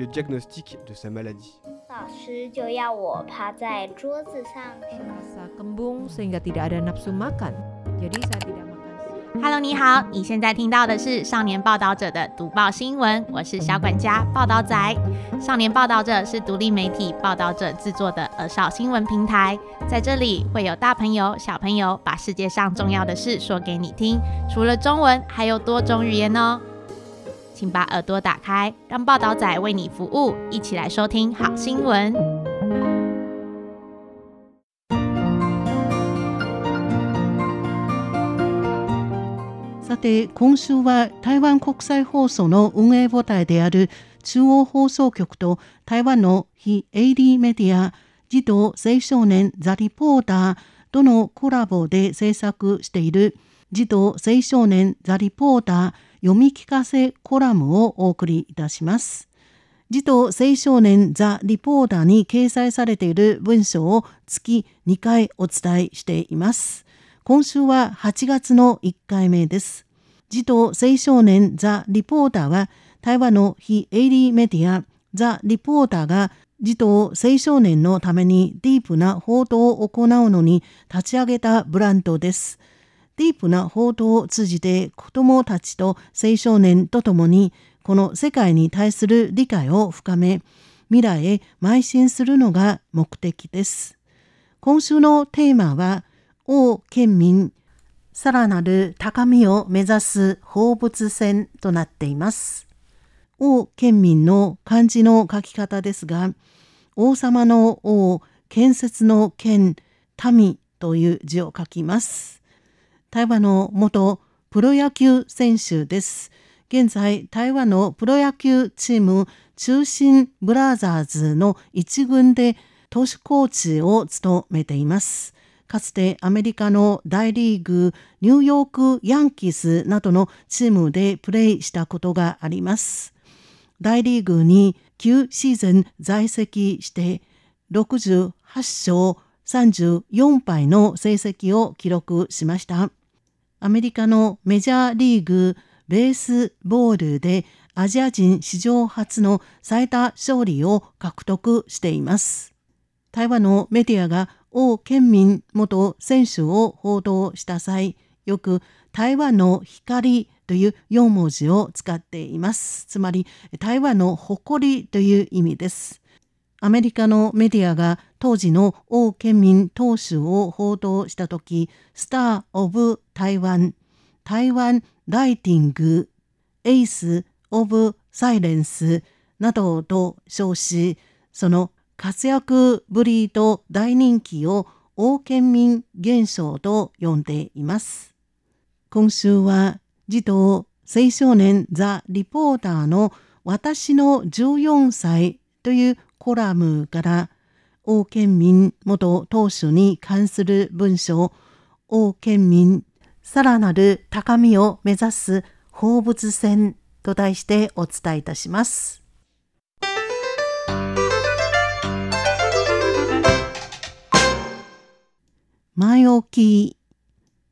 le diagnostic de sa maladie. Hello，你好，你现在听到的是少年报道者的读报新闻，我是小管家报道仔。少年报道者是独立媒体报道者制作的儿少新闻平台，在这里会有大朋友、小朋友把世界上重要的事说给你听，除了中文，还有多种语言哦。请把耳朵打开，让报道仔为你服务，一起来收听好新闻。さて今週は台湾国際放送の運営母体である中央放送局と台湾の非営利メディア児童青少年ザ・リポーターとのコラボで制作している児童青少年ザ・リポーター読み聞かせコラムをお送りいたします。児童青少年ザ・リポーターに掲載されている文章を月2回お伝えしています。今週は8月の1回目です。児童青少年ザ・リポーターは台湾の非営利メディアザ・リポーターが児童青少年のためにディープな報道を行うのに立ち上げたブランドです。ディープな報道を通じて子どもたちと青少年とともにこの世界に対する理解を深め未来へ邁進するのが目的です。今週のテーマは王県民さらなる高みを目指す放物線となっています。王県民の漢字の書き方ですが、王様の王、建設の県、民という字を書きます。台湾の元プロ野球選手です。現在、台湾のプロ野球チーム中心ブラザーズの一軍で投手コーチを務めています。かつてアメリカの大リーグニューヨークヤンキースなどのチームでプレーしたことがあります。大リーグに9シーズン在籍して68勝34敗の成績を記録しました。アメリカのメジャーリーグベースボールでアジア人史上初の最多勝利を獲得しています。台湾のメディアが王県民元選手を報道した際、よく台湾の光という4文字を使っています。つまり台湾の誇りという意味です。アメリカのメディアが当時の王県民投手を報道したとき、スター・オブ・台湾、台湾・ライティング、エース・オブ・サイレンスなどと称し、その活躍ぶりと大人気を王県民現象と呼んでいます。今週は児童青少年ザ・リポーターの私の14歳というコラムから王県民元当主に関する文章王県民さらなる高みを目指す放物線と題してお伝えいたします。前置き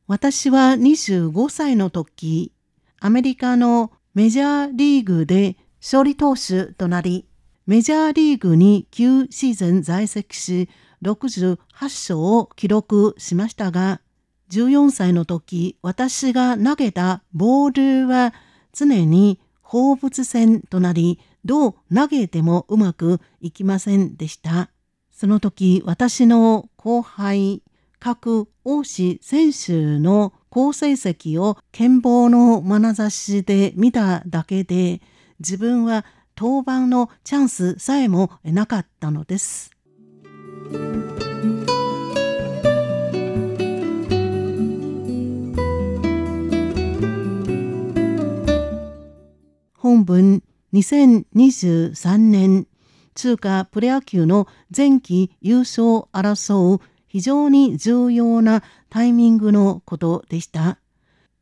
私は25歳の時アメリカのメジャーリーグで勝利投手となりメジャーリーグに9シーズン在籍し68勝を記録しましたが14歳の時私が投げたボールは常に放物線となりどう投げてもうまくいきませんでした。その時私の後輩各王子選手の好成績を健忘の眼差しで見ただけで自分は登板のチャンスさえもなかったのです。本文2023年中華プロ野球の前期優勝を争う非常に重要なタイミングのことでした。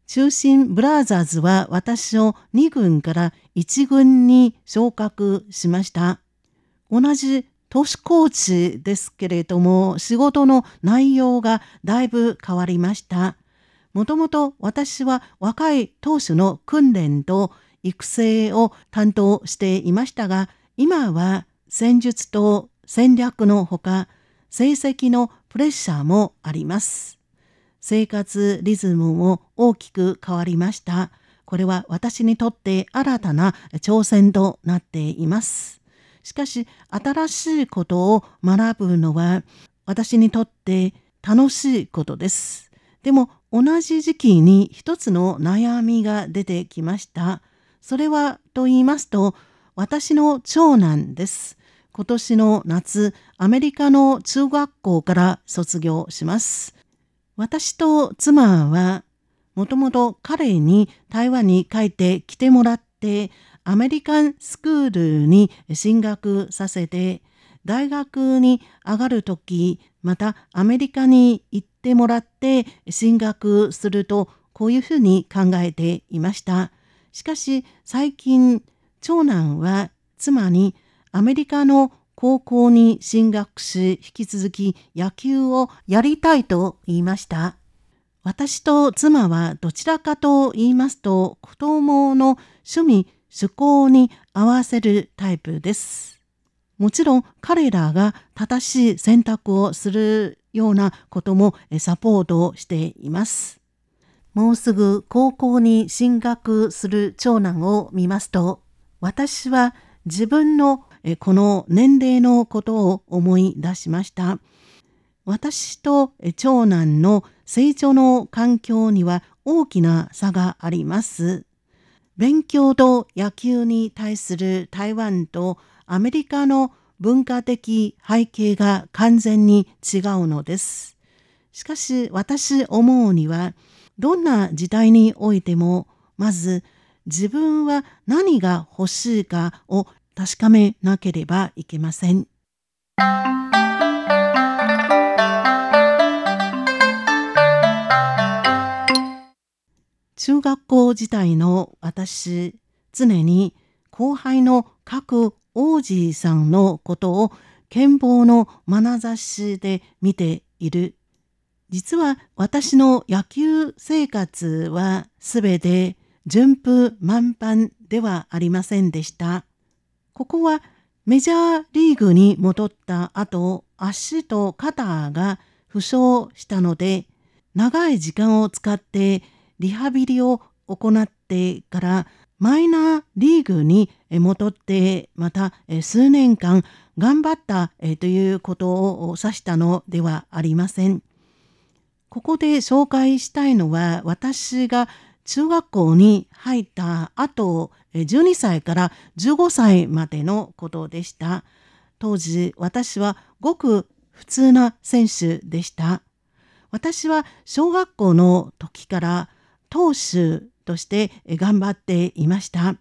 中心ブラザーズは私を2軍から1軍に昇格しました。同じ投手コーチですけれども仕事の内容がだいぶ変わりました。もともと私は若い投手の訓練と育成を担当していましたが今は戦術と戦略のほか成績のプレッシャーもあります。生活リズムも大きく変わりました。これは私にとって新たな挑戦となっています。しかし新しいことを学ぶのは私にとって楽しいことです。でも同じ時期に一つの悩みが出てきました。それはと言いますと私の長男です。今年の夏、アメリカの中学校から卒業します。私と妻はもともと彼に台湾に帰ってきてもらってアメリカンスクールに進学させて大学に上がるときまたアメリカに行ってもらって進学するとこういうふうに考えていました。しかし最近長男は妻にアメリカの高校に進学し引き続き野球をやりたいと言いました。私と妻はどちらかと言いますと子供の趣味趣向に合わせるタイプです。もちろん彼らが正しい選択をするようなこともサポートしています。もうすぐ高校に進学する長男を見ますと私は自分のこの年齢のことを思い出しました。私と長男の成長の環境には大きな差があります。勉強と野球に対する台湾とアメリカの文化的背景が完全に違うのです。しかし私思うにはどんな時代においてもまず自分は何が欲しいかを確かめなければいけません。中学校時代の私、常に後輩の各王子さんのことを剣謀の眼差しで見ている。実は私の野球生活はすべて順風満帆ではありませんでした。ここはメジャーリーグに戻った後、足と肩が負傷したので、長い時間を使ってリハビリを行ってからマイナーリーグに戻ってまた数年間頑張ったということを指したのではありません。ここで紹介したいのは私が中学校に入った後12歳から15歳までのことでした。当時私はごく普通な選手でした。私は小学校の時から投手として頑張っていました。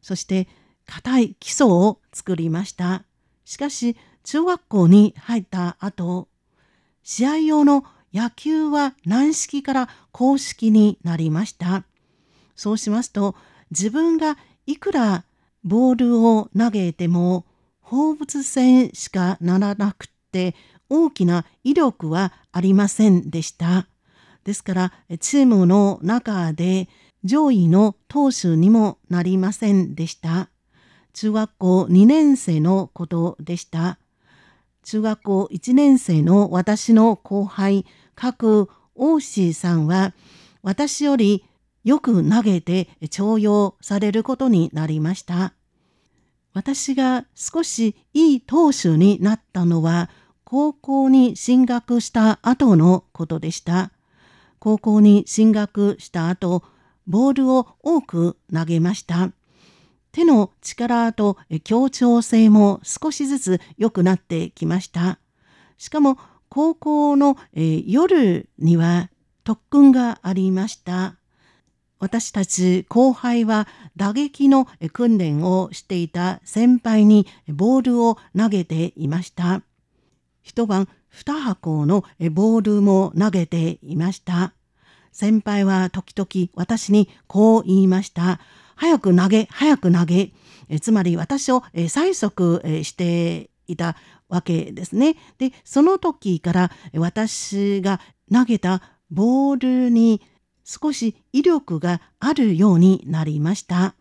そして固い基礎を作りました。しかし中学校に入った後、試合用の野球は軟式から公式になりました。そうしますと自分がいくらボールを投げても放物線しかならなくて大きな威力はありませんでした。ですからチームの中で上位の投手にもなりませんでした。中学校2年生のことでした。中学校1年生の私の後輩、各王子さんは私よりよく投げて重用されることになりました。私が少しいい投手になったのは高校に進学した後のことでした。高校に進学した後、ボールを多く投げました。手の力と協調性も少しずつ良くなってきました。しかも高校の、え、夜には特訓がありました。私たち後輩は打撃の訓練をしていた先輩にボールを投げていました。一晩2箱のボールも投げていました。先輩は時々私にこう言いました。早く投げ、早く投げ。つまり私を催促していたわけですね。で、その時から私が投げたボールに少し威力があるようになりました。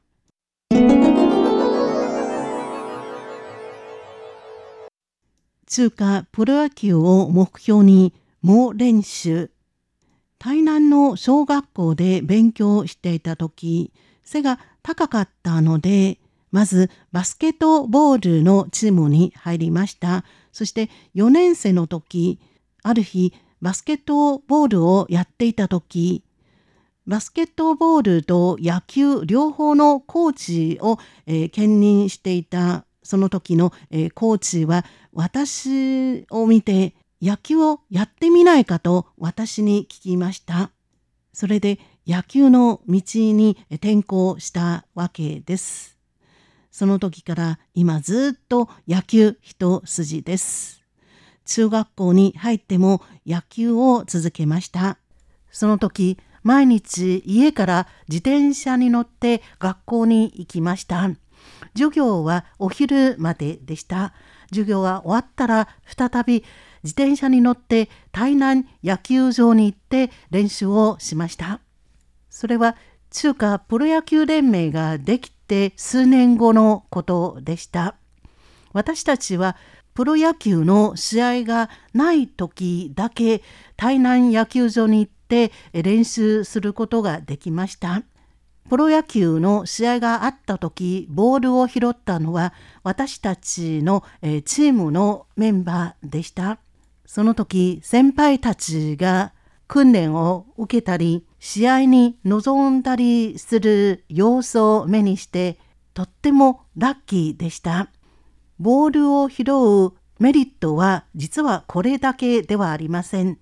中華プロ野球を目標に猛練習。台南の小学校で勉強していた時、背が高かったので、まずバスケットボールのチームに入りました。そして4年生の時、ある日バスケットボールをやっていた時、バスケットボールと野球両方のコーチを、えー、兼任していたその時の、えー、コーチは私を見て野球をやってみないかと私に聞きました。それで野球の道に転校したわけです。その時から今ずっと野球一筋です。中学校に入っても野球を続けました。その時毎日家から自転車に乗って学校に行きました。授業はお昼まででした。授業が終わったら再び自転車に乗って台南野球場に行って練習をしました。それは中華プロ野球連盟ができて数年後のことでした。私たちはプロ野球の試合がない時だけ台南野球場に行って練習することができました。プロ野球の試合があった時ボールを拾ったのは私たちのチームのメンバーでした。その時先輩たちが訓練を受けたり試合に臨んだりする様子を目にしてとってもラッキーでした。ボールを拾うメリットは実はこれだけではありません。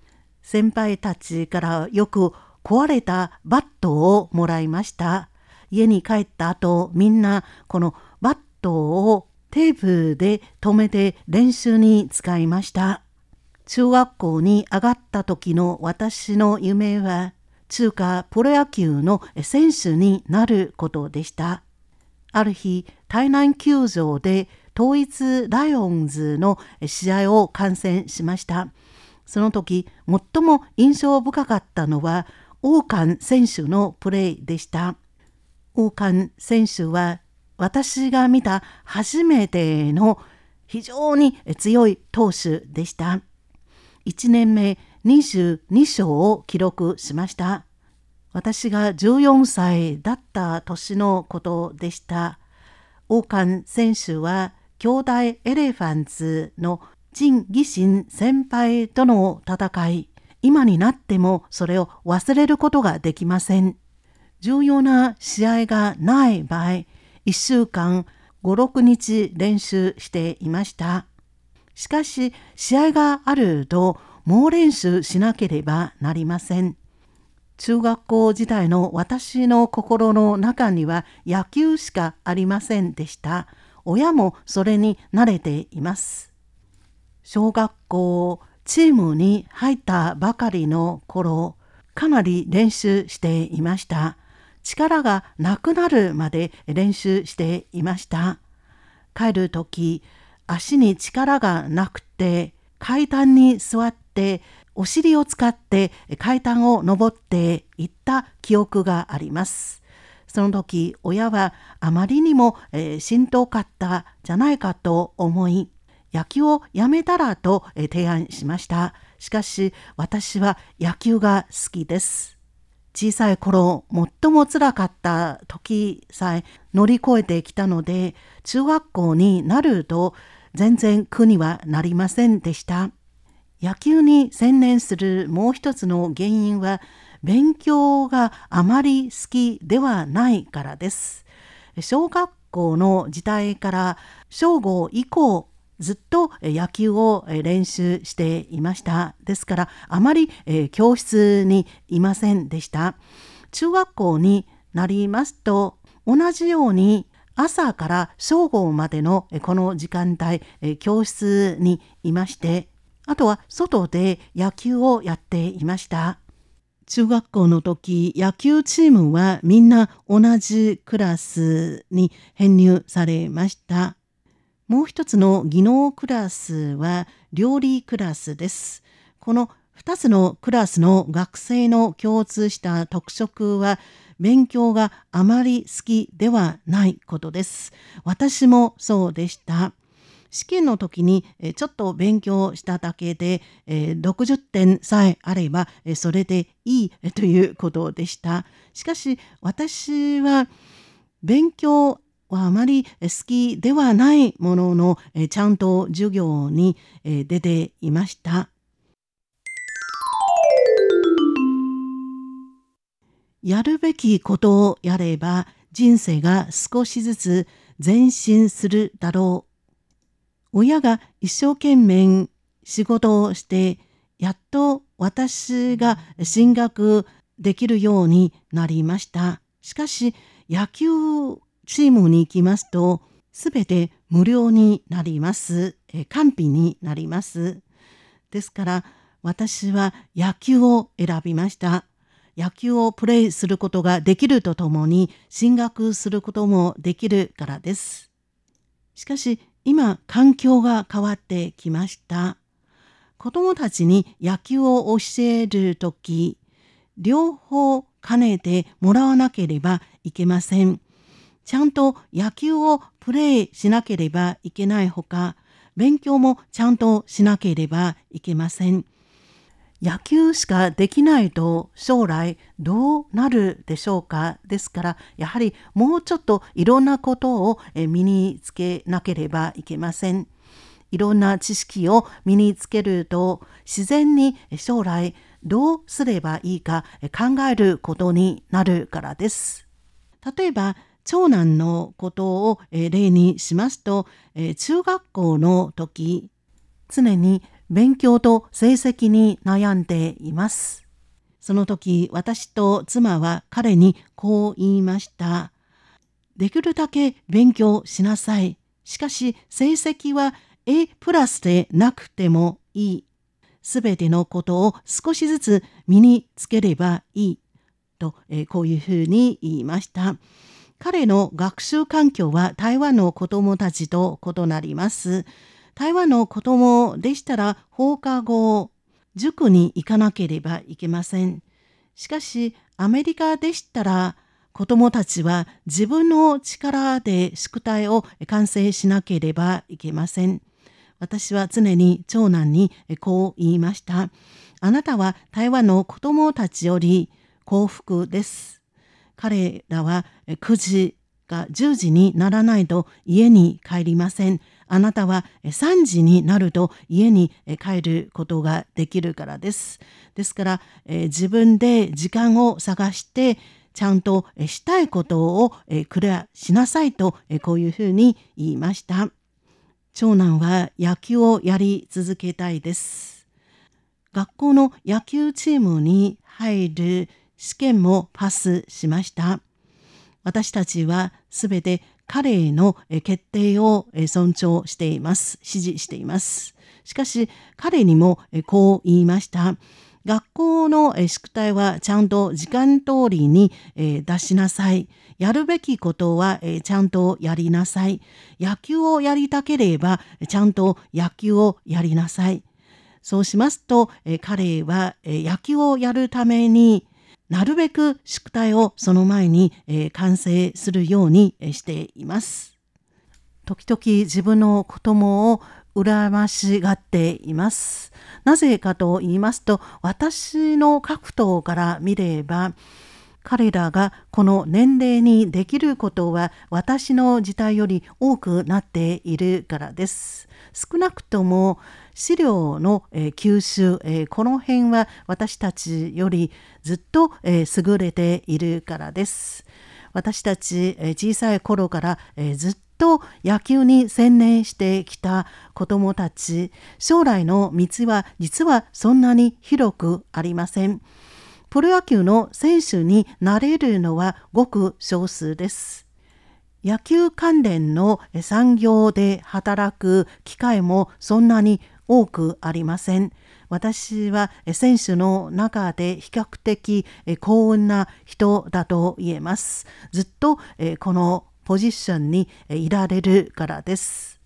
先輩たちからよく壊れたバットをもらいました。家に帰った後みんなこのバットをテープで留めて練習に使いました。中学校に上がった時の私の夢は中華プロ野球の選手になることでした。ある日、台南球場で統一ライオンズの試合を観戦しました。その時、最も印象深かったのは王冠選手のプレーでした。王冠選手は私が見た初めての非常に強い投手でした。1年目22勝を記録しました。私が14歳だった年のことでした。王冠選手は兄弟エレファンツの陳義信先輩との戦い、今になってもそれを忘れることができません。重要な試合がない場合、1週間5、6日練習していました。しかし、試合があると猛練習しなければなりません。中学校時代の私の心の中には野球しかありませんでした。親もそれに慣れています。小学校チームに入ったばかりの頃、かなり練習していました。力がなくなるまで練習していました。帰る時、足に力がなくて階段に座ってお尻を使って階段を上っていった記憶があります。その時親はあまりにも、えー、しんどかったじゃないかと思い野球をやめたらと、え、提案しました。しかし私は野球が好きです。小さい頃最もつらかった時さえ乗り越えてきたので中学校になると全然苦にはなりませんでした。野球に専念するもう一つの原因は勉強があまり好きではないからです。小学校の時代から小5以降ずっと野球を練習していました。ですからあまり教室にいませんでした。中学校になりますと同じように朝から正午までのこの時間帯、教室にいまして、あとは外で野球をやっていました。中学校の時、野球チームはみんな同じクラスに編入されました。もう一つの技能クラスは料理クラスです。この2つのクラスの学生の共通した特色は勉強があまり好きではないことです。私もそうでした。試験の時にちょっと勉強しただけで60点さえあればそれでいいということでした。しかし私は勉強はあまり好きではないもののちゃんと授業に出ていました。やるべきことをやれば人生が少しずつ前進するだろう。親が一生懸命仕事をしてやっと私が進学できるようになりました。しかし野球チームに行きますとすべて無料になります。完備になります。ですから私は野球を選びました。野球をプレイすることができるとともに進学することもできるからです。しかし今環境が変わってきました。子供たちに野球を教えるとき、両方兼ねてもらわなければいけません。ちゃんと野球をプレイしなければいけないほか、勉強もちゃんとしなければいけません。野球しかできないと将来どうなるでしょうか？ですからやはりもうちょっといろんなことを身につけなければいけません。いろんな知識を身につけると自然に将来どうすればいいか考えることになるからです。例えば長男のことを例にしますと中学校の時常に勉強と成績に悩んでいます。その時私と妻は彼にこう言いました。できるだけ勉強しなさい。しかし成績は A プラスでなくてもいい。すべてのことを少しずつ身につければいい。と、え、こういうふうに言いました。彼の学習環境は台湾の子供たちと異なります。台湾の子供でしたら放課後、塾に行かなければいけません。しかし、アメリカでしたら、子供たちは自分の力で宿題を完成しなければいけません。私は常に長男にこう言いました。あなたは台湾の子供たちより幸福です。彼らは9時が10時にならないと家に帰りません。あなたは3時になると家に帰ることができるからです。ですから、え自分で時間を探してちゃんとしたいことをクリアしなさいとこういうふうに言いました。長男は野球をやり続けたいです。学校の野球チームに入る試験もパスしました。私たちはすべて彼への決定を尊重しています。支持しています。しかし彼にもこう言いました。学校の宿題はちゃんと時間通りに出しなさい。やるべきことはちゃんとやりなさい。野球をやりたければちゃんと野球をやりなさい。そうしますと彼は野球をやるためになるべく宿題をその前に、えー、完成するようにしています。時々自分の子供を羨ましがっています。なぜかと言いますと、私の角度から見れば、彼らがこの年齢にできることは私の時代より多くなっているからです。少なくとも資料の、えー、吸収、えー、この辺は私たちよりずっと、えー、優れているからです。私たち、え小さい頃から、えずっと野球に専念してきた子どもたち将来の道は実はそんなに広くありません。プロ野球の選手になれるのはごく少数です。野球関連の産業で働く機会もそんなに多くありません。私は選手の中で比較的幸運な人だと言えます。ずっとこのポジションにいられるからです。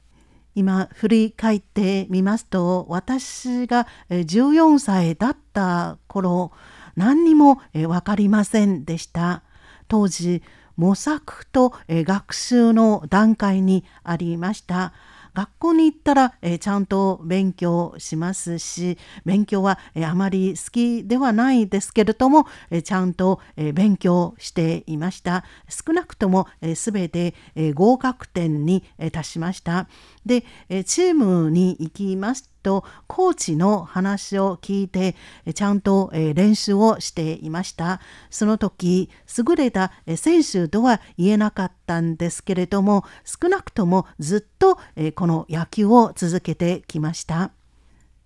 今振り返ってみますと私が14歳だった頃何にも分かりませんでした。当時模索と学習の段階にありました。学校に行ったら、えー、ちゃんと勉強しますし勉強は、えー、あまり好きではないですけれども、えー、ちゃんと、えー、勉強していました。少なくとも、えー、全て、えー、合格点に、えー、達しました。で、え、チームに行きますとコーチの話を聞いてちゃんと練習をしていました。その時優れた選手とは言えなかったんですけれども少なくともずっとこの野球を続けてきました。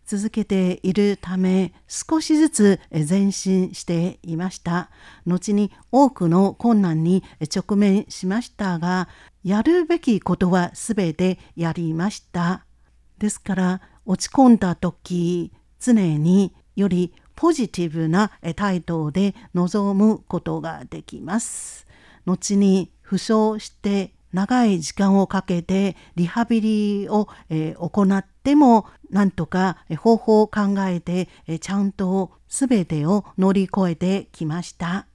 続けているため少しずつ前進していました後に多くの困難に直面しましたがやるべきことは全てやりましたですから落ち込んだ時常によりポジティブな態度で臨むことができます。後に負傷して長い時間をかけてリハビリを、え行ってもなんとか方法を考えて、えちゃんと全てを乗り越えてきました。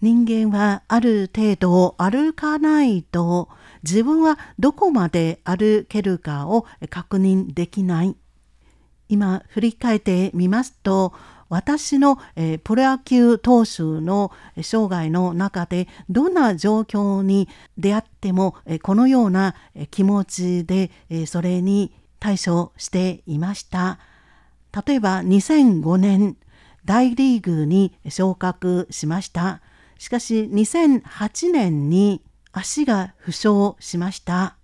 人間はある程度歩かないと自分はどこまで歩けるかを確認できない。今振り返ってみますと私の、えー、プロ野球投手の生涯の中でどんな状況に出会っても、えー、このような、気持ちで、えそれに対処していました。例えば2005年大リーグに昇格しました。しかし2008年に足が負傷しました。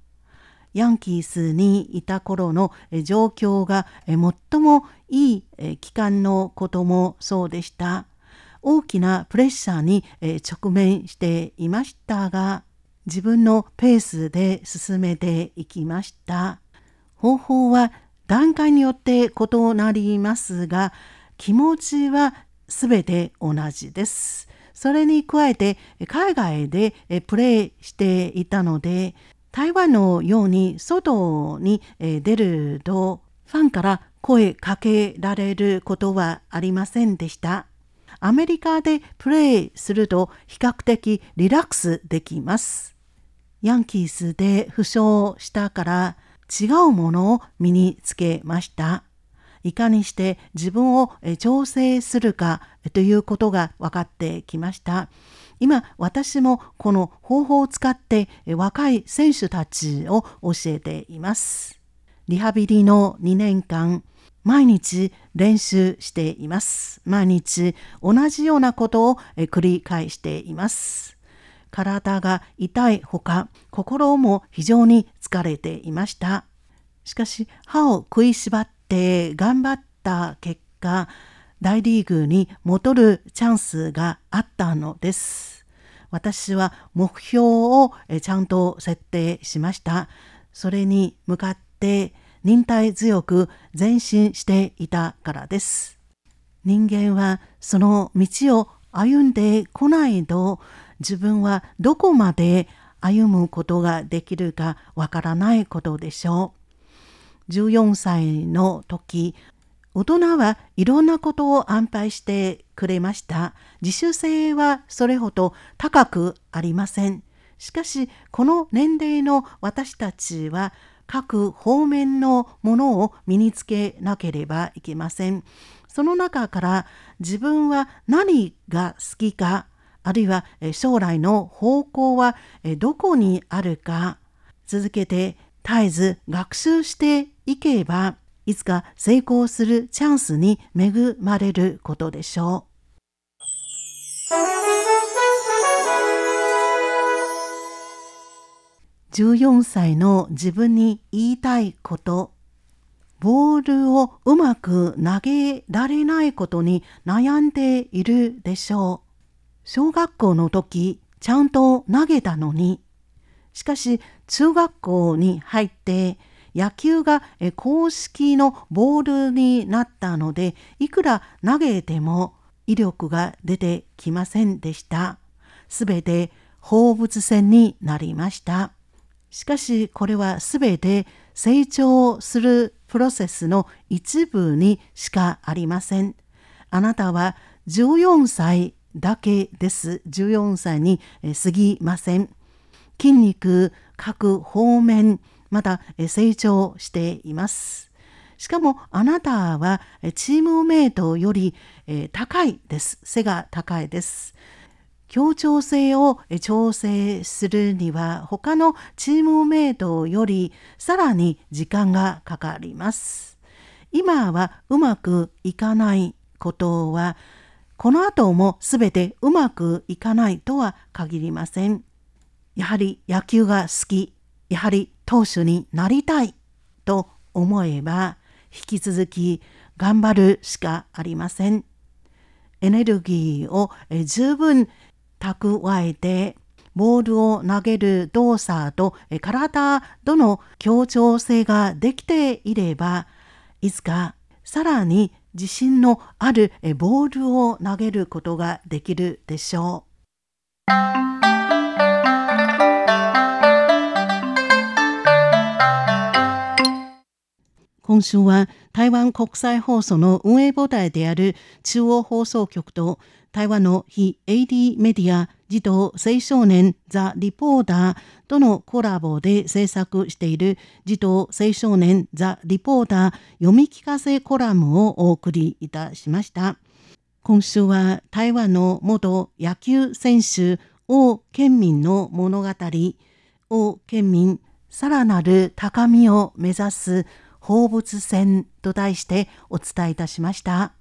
ヤンキースにいた頃の状況が最もいい期間のこともそうでした。大きなプレッシャーに直面していましたが、自分のペースで進めていきました。方法は段階によって異なりますが、気持ちはすべて同じです。それに加えて海外でプレイしていたので台湾のように外に出るとファンから声かけられることはありませんでした。アメリカでプレイすると比較的リラックスできます。ヤンキースで負傷したから違うものを身につけました。いかにして自分を調整するかということが分かってきました。今私もこの方法を使って若い選手たちを教えています。リハビリの2年間毎日練習しています。毎日同じようなことを繰り返しています。体が痛いほか心も非常に疲れていました。しかし歯を食いしばって頑張った結果大リーグに戻るチャンスがあったのです。私は目標をちゃんと設定しました。それに向かって忍耐強く前進していたからです。人間はその道を歩んでこないと自分はどこまで歩むことができるかわからないことでしょう。14歳の時大人はいろんなことを安排してくれました。自主性はそれほど高くありません。しかし、この年齢の私たちは各方面のものを身につけなければいけません。その中から自分は何が好きか、あるいは将来の方向はどこにあるか、続けて絶えず学習していけばいつか成功するチャンスに恵まれることでしょう。14歳の自分に言いたいことボールをうまく投げられないことに悩んでいるでしょう。小学校の時ちゃんと投げたのにしかし中学校に入って野球が公式のボールになったのでいくら投げても威力が出てきませんでした。すべて放物線になりました。しかしこれはすべて成長するプロセスの一部にしかありません。あなたは14歳だけです。14歳に過ぎません。筋肉各方面また成長しています。しかもあなたはチームメイトより高いです。背が高いです。協調性を調整するには他のチームメイトよりさらに時間がかかります。今はうまくいかないことはこの後もすべてうまくいかないとは限りません。やはり野球が好き、やはり投手になりたいと思えば引き続き頑張るしかありません。エネルギーを十分蓄えてボールを投げる動作と体との協調性ができていればいつかさらに自信のあるボールを投げることができるでしょう。今週は台湾国際放送の運営母体である中央放送局と台湾の非 AD メディア児童青少年ザ・リポーターとのコラボで制作している児童青少年ザ・リポーター読み聞かせコラムをお送りいたしました。今週は台湾の元野球選手王健民の物語王健民さらなる高みを目指す放物線と題してお伝えいたしました。